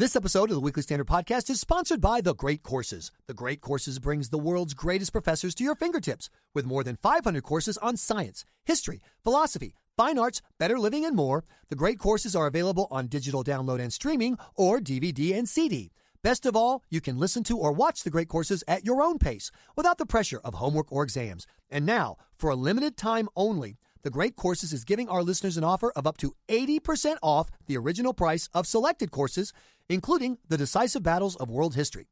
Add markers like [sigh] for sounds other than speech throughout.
This episode of the Weekly Standard Podcast is sponsored by The Great Courses. The Great Courses brings the world's greatest professors to your fingertips with more than 500 courses on science, history, philosophy, fine arts, better living, and more. The Great Courses are available on digital download and streaming or DVD and CD. Best of all, you can listen to or watch the great courses at your own pace without the pressure of homework or exams. And now, for a limited time only, the Great Courses is giving our listeners an offer of up to 80% off the original price of selected courses, including the decisive battles of world history.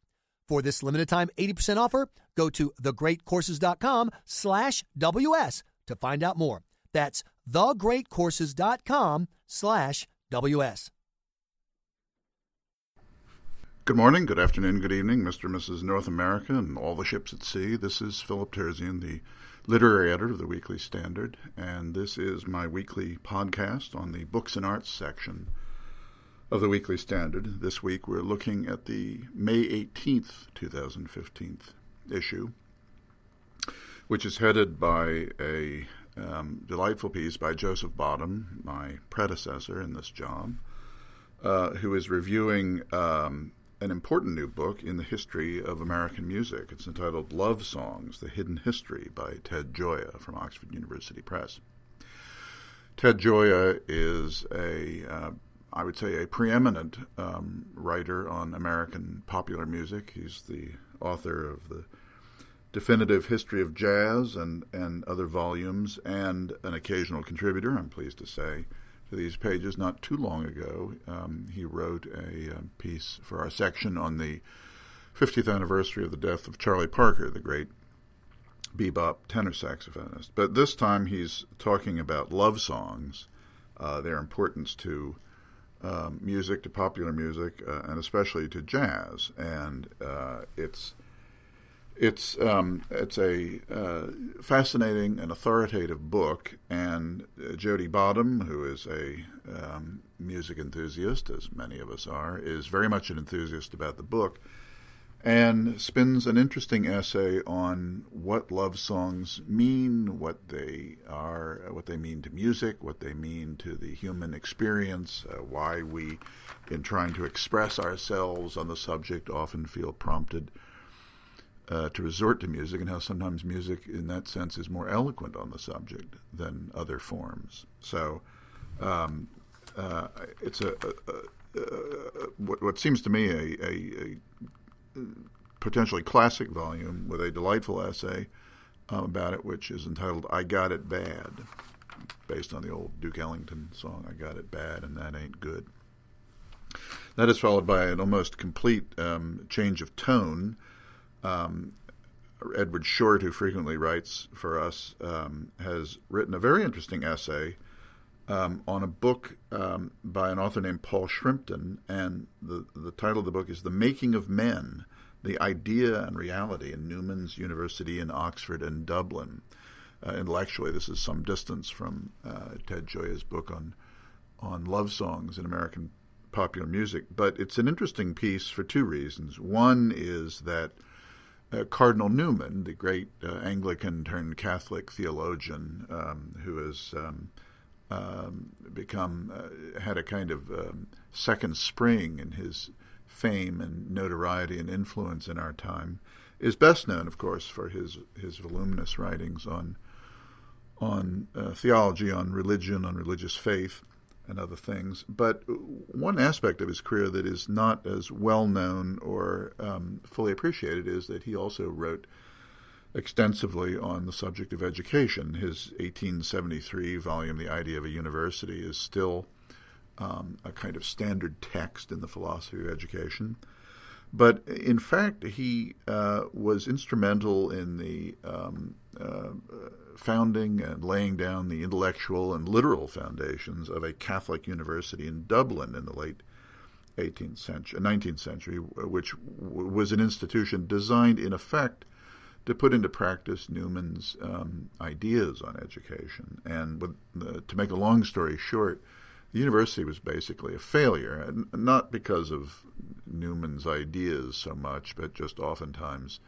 For this limited time 80% offer, go to thegreatcourses.com slash WS to find out more. That's thegreatcourses.com slash WS. Good morning, good afternoon, good evening, Mr. and Mrs. North America and all the ships at sea. This is Philip Terzian, the literary editor of the Weekly Standard, and this is my weekly podcast on the books and arts section of the Weekly Standard. This week we're looking at the May 18th, 2015 issue, which is headed by a um, delightful piece by Joseph Bottum, my predecessor in this job, uh, who is reviewing um, an important new book in the history of American music. It's entitled Love Songs The Hidden History by Ted Gioia from Oxford University Press. Ted Gioia is a, uh, I would say, a preeminent um, writer on American popular music. He's the author of the definitive history of jazz and, and other volumes, and an occasional contributor, I'm pleased to say, to these pages. Not too long ago, um, he wrote a, a, piece for our section on the 50th anniversary of the death of Charlie Parker, the great bebop tenor saxophonist. But this time he's talking about love songs, uh, their importance to um, music, to popular music, uh, and especially to jazz. And uh, it's it's um, it's a uh, fascinating and authoritative book, and uh, Jody Bottum, who is a um, music enthusiast, as many of us are, is very much an enthusiast about the book, and spins an interesting essay on what love songs mean, what they are, what they mean to music, what they mean to the human experience, uh, why we, in trying to express ourselves on the subject, often feel prompted uh, to resort to music and how sometimes music, in that sense, is more eloquent on the subject than other forms. So um, uh, it's a, a, a, what, what, seems to me a, potentially classic volume with a delightful essay um, about it, which is entitled "I Got It Bad," based on the old Duke Ellington song "I Got It Bad and That Ain't Good." That is followed by an almost complete um, change of tone um, Edward Short, who frequently writes for us, um, has written a very interesting essay um, on a book um, by an author named Paul Shrimpton, and the the title of the book is "The Making of Men: The Idea and Reality in Newman's University in Oxford and Dublin." Uh, intellectually, this is some distance from uh, Ted Gioia's book on on love songs in American popular music, but it's an interesting piece for two reasons. One is that uh, Cardinal Newman, the great uh, Anglican turned Catholic theologian, um, who has um, um, become uh, had a kind of um, second spring in his fame and notoriety and influence in our time, is best known, of course, for his his voluminous writings on on uh, theology, on religion, on religious faith and other things. But one aspect of his career that is not as well known or um, fully appreciated is that he also wrote extensively on the subject of education. His 1873 volume, The Idea of a University, is still um, a kind of standard text in the philosophy of education. But in fact, he uh, was instrumental in the um, uh, founding and laying down the intellectual and literal foundations of a Catholic university in Dublin in the late 18th century, 19th century, which w- was an institution designed, in effect, to put into practice Newman's um, ideas on education. And with, uh, to make a long story short, the university was basically a failure, not because of Newman's ideas so much, but just oftentimes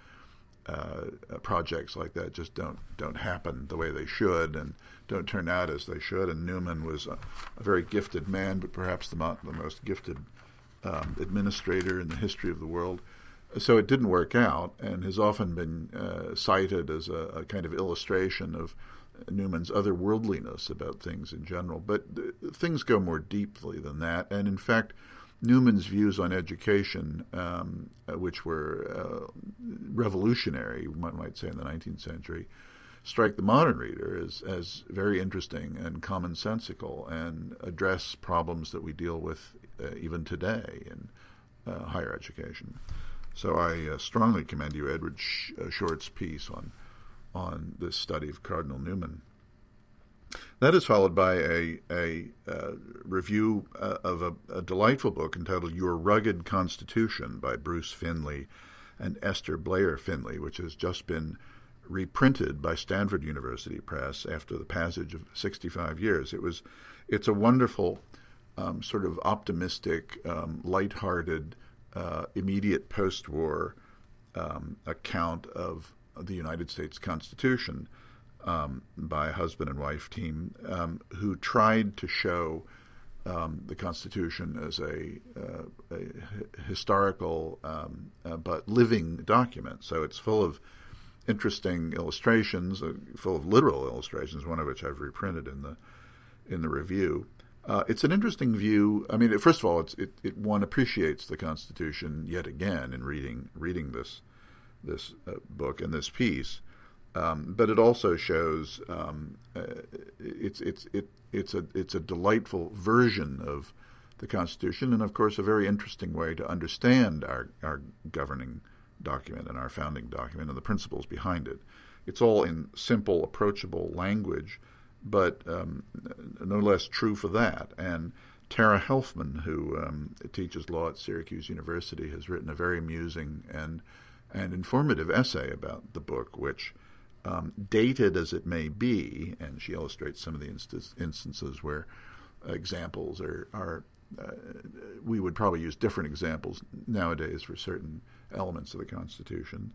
uh, projects like that just don't don't happen the way they should and don't turn out as they should. And Newman was a, a very gifted man, but perhaps the, the most gifted um, administrator in the history of the world. So it didn't work out, and has often been uh, cited as a, a, kind of illustration of Newman's otherworldliness about things in general. But th- things go more deeply than that, and in fact, Newman's views on education, um, which were uh, revolutionary, one might say, in the 19th century, strike the modern reader as, as very interesting and commonsensical and address problems that we deal with uh, even today in uh, higher education. So I uh, strongly commend you Edward uh, Short's piece on on this study of Cardinal Newman. That is followed by a, a uh, review uh, of a, a, delightful book entitled Your Rugged Constitution by Bruce Findlay and Esther Blair Findlay, which has just been reprinted by Stanford University Press after the passage of 65 years. It was, it's a wonderful, um, sort of optimistic, um, lighthearted, uh, immediate post-war um, account of the United States Constitution um, by a husband and wife team um, who tried to show um, the Constitution as a, uh, a historical um, uh, but living document. So it's full of interesting illustrations, uh, full of literal illustrations, one of which I've reprinted in the in the review. Uh, it's an interesting view. I mean, first of all, it, it, one appreciates the Constitution yet again in reading reading this this uh, book and this piece. Um, but it also shows um, uh, it's it's it it's a it's a delightful version of the Constitution, and of course a very interesting way to understand our our governing document and our founding document and the principles behind it. It's all in simple, approachable language, but um, no less true for that. And Tara Helfman, who um, teaches law at Syracuse University, has written a very amusing and and informative essay about the book, which, um, dated as it may be, and she illustrates some of the inst- instances where examples are, are uh, we would probably use different examples nowadays for certain elements of the Constitution.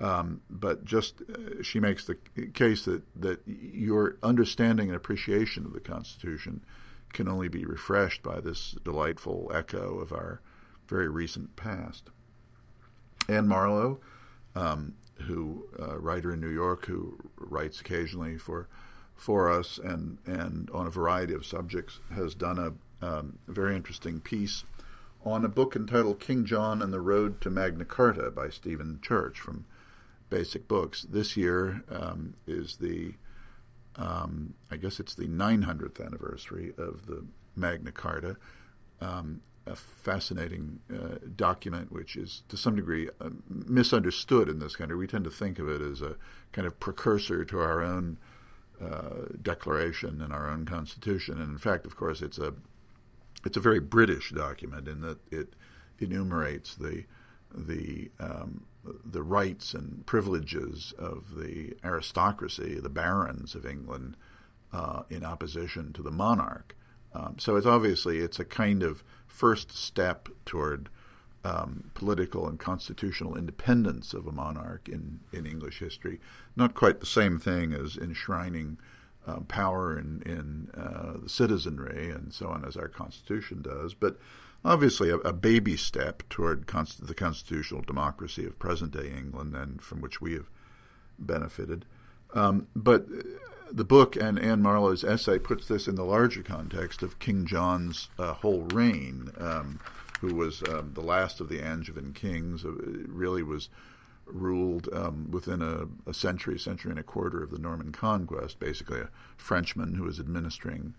Um, but just uh, she makes the case that, that your understanding and appreciation of the Constitution can only be refreshed by this delightful echo of our very recent past. Ann Marlowe, um, who uh, writer in New York, who writes occasionally for for us and and on a variety of subjects, has done a, um, very interesting piece on a book entitled King John and the Road to Magna Carta by Stephen Church from Basic Books. This year um, is the um, I guess it's the 900th anniversary of the Magna Carta. Um, a fascinating uh, document, which is to some degree uh, misunderstood in this country. We tend to think of it as a kind of precursor to our own uh, Declaration and our own Constitution, and in fact, of course, it's a it's a very British document in that it enumerates the the um, the rights and privileges of the aristocracy, the barons of England, uh, in opposition to the monarch. Um, so it's obviously it's a kind of first step toward um, political and constitutional independence of a monarch in, in English history. Not quite the same thing as enshrining uh, power in, in uh, the citizenry and so on as our Constitution does, but obviously a, a baby step toward const- the constitutional democracy of present day England and from which we have benefited. Um, but the book and Ann Marlowe's essay puts this in the larger context of King John's uh, whole reign, um, who was um, the last of the Angevin kings. Uh, really was ruled um, within a, a, century, century and a quarter of the Norman conquest. Basically, a Frenchman who was administering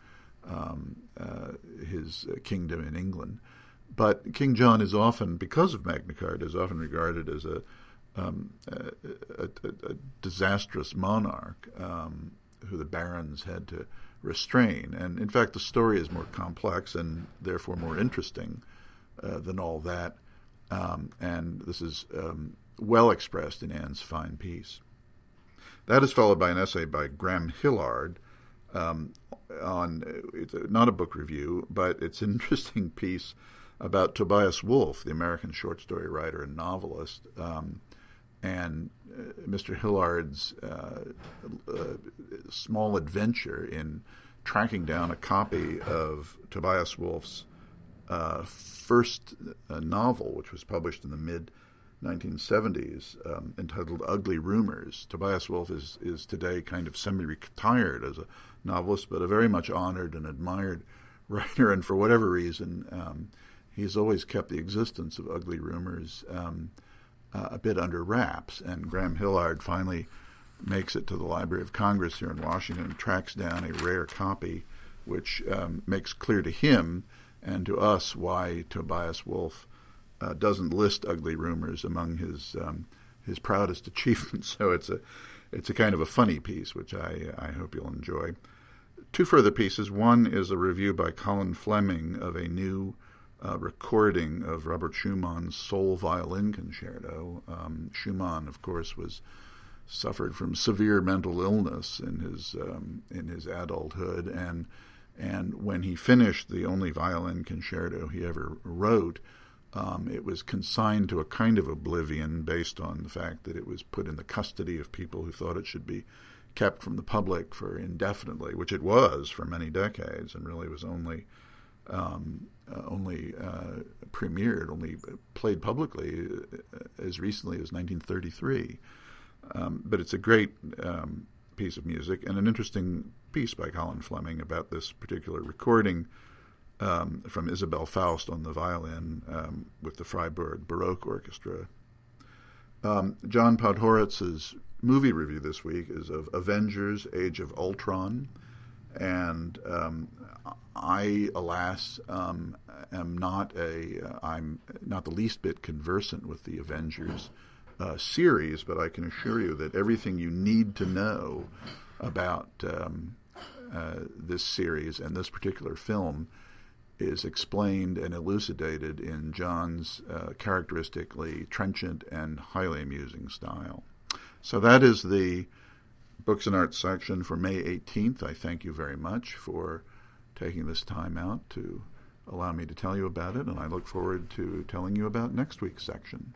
um, uh, his kingdom in England. But King John is often, because of Magna Carta, is often regarded as a um, a, a, a, disastrous monarch. Um, who the barons had to restrain. And in fact, the story is more complex and therefore more interesting uh, than all that. Um, and this is um, well expressed in Ann's fine piece. That is followed by an essay by Graham Hillard um, on it's not a book review, but it's an [laughs] interesting piece about Tobias Wolff, the American short story writer and novelist, um, and uh, Mr. Hillard's uh, uh, small adventure in tracking down a copy of Tobias Wolff's uh, first uh, novel, which was published in the mid 1970s, um, entitled Ugly Rumors. Tobias Wolff is, is today kind of semi retired as a novelist, but a very much honored and admired [laughs] writer, and for whatever reason, um, he's always kept the existence of Ugly Rumors um, uh, a bit under wraps. And Graham Hillard finally makes it to the Library of Congress here in Washington and tracks down a rare copy, which um, makes clear to him and to us why Tobias Wolff uh, doesn't list ugly rumors among his um, his proudest [laughs] achievements. So it's a it's a kind of a funny piece, which I I hope you'll enjoy. Two further pieces. One is a review by Colin Fleming of a new uh, recording of Robert Schumann's Sole Violin Concerto. Um, Schumann, of course, was suffered from severe mental illness in his um, in his adulthood, and and when he finished the only violin concerto he ever wrote, um, it was consigned to a kind of oblivion based on the fact that it was put in the custody of people who thought it should be kept from the public for indefinitely, which it was for many decades, and really was only um, uh, only uh, premiered, only played publicly uh, as recently as 1933. Um, but it's a great um, piece of music and an interesting piece by Colin Fleming about this particular recording um, from Isabelle Faust on the violin um, with the Freiburg Baroque Orchestra. Um, John Podhoretz's movie review this week is of Avengers: Age of Ultron, and um, I, alas, um, am not a uh, I'm not the least bit conversant with the Avengers uh, series, but I can assure you that everything you need to know about um, uh, this series and this particular film is explained and elucidated in John's uh, characteristically trenchant and highly amusing style. So that is the Books and Arts section for May 18th. I thank you very much for taking this time out to allow me to tell you about it, and I look forward to telling you about next week's section.